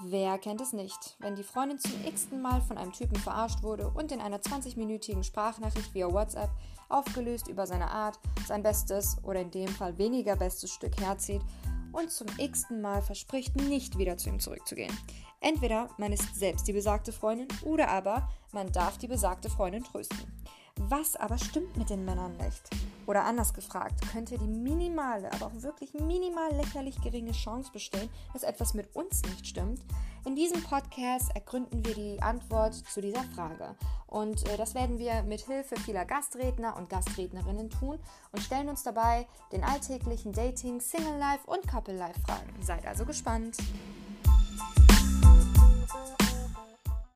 Wer kennt es nicht, wenn die Freundin zum x-ten Mal von einem Typen verarscht wurde und in einer 20-minütigen Sprachnachricht via WhatsApp aufgelöst über seine Art sein bestes oder in dem Fall weniger bestes Stück herzieht und zum x-ten Mal verspricht, nicht wieder zu ihm zurückzugehen. Entweder man ist selbst die besagte Freundin oder aber man darf die besagte Freundin trösten. Was aber stimmt mit den Männern nicht? Oder anders gefragt, könnte die minimale, aber auch wirklich minimal lächerlich geringe Chance bestehen, dass etwas mit uns nicht stimmt? In diesem Podcast ergründen wir die Antwort zu dieser Frage. Und äh, das werden wir mit Hilfe vieler Gastredner und Gastrednerinnen tun und stellen uns dabei den alltäglichen Dating, Single Life und Couple Life Fragen. Seid also gespannt.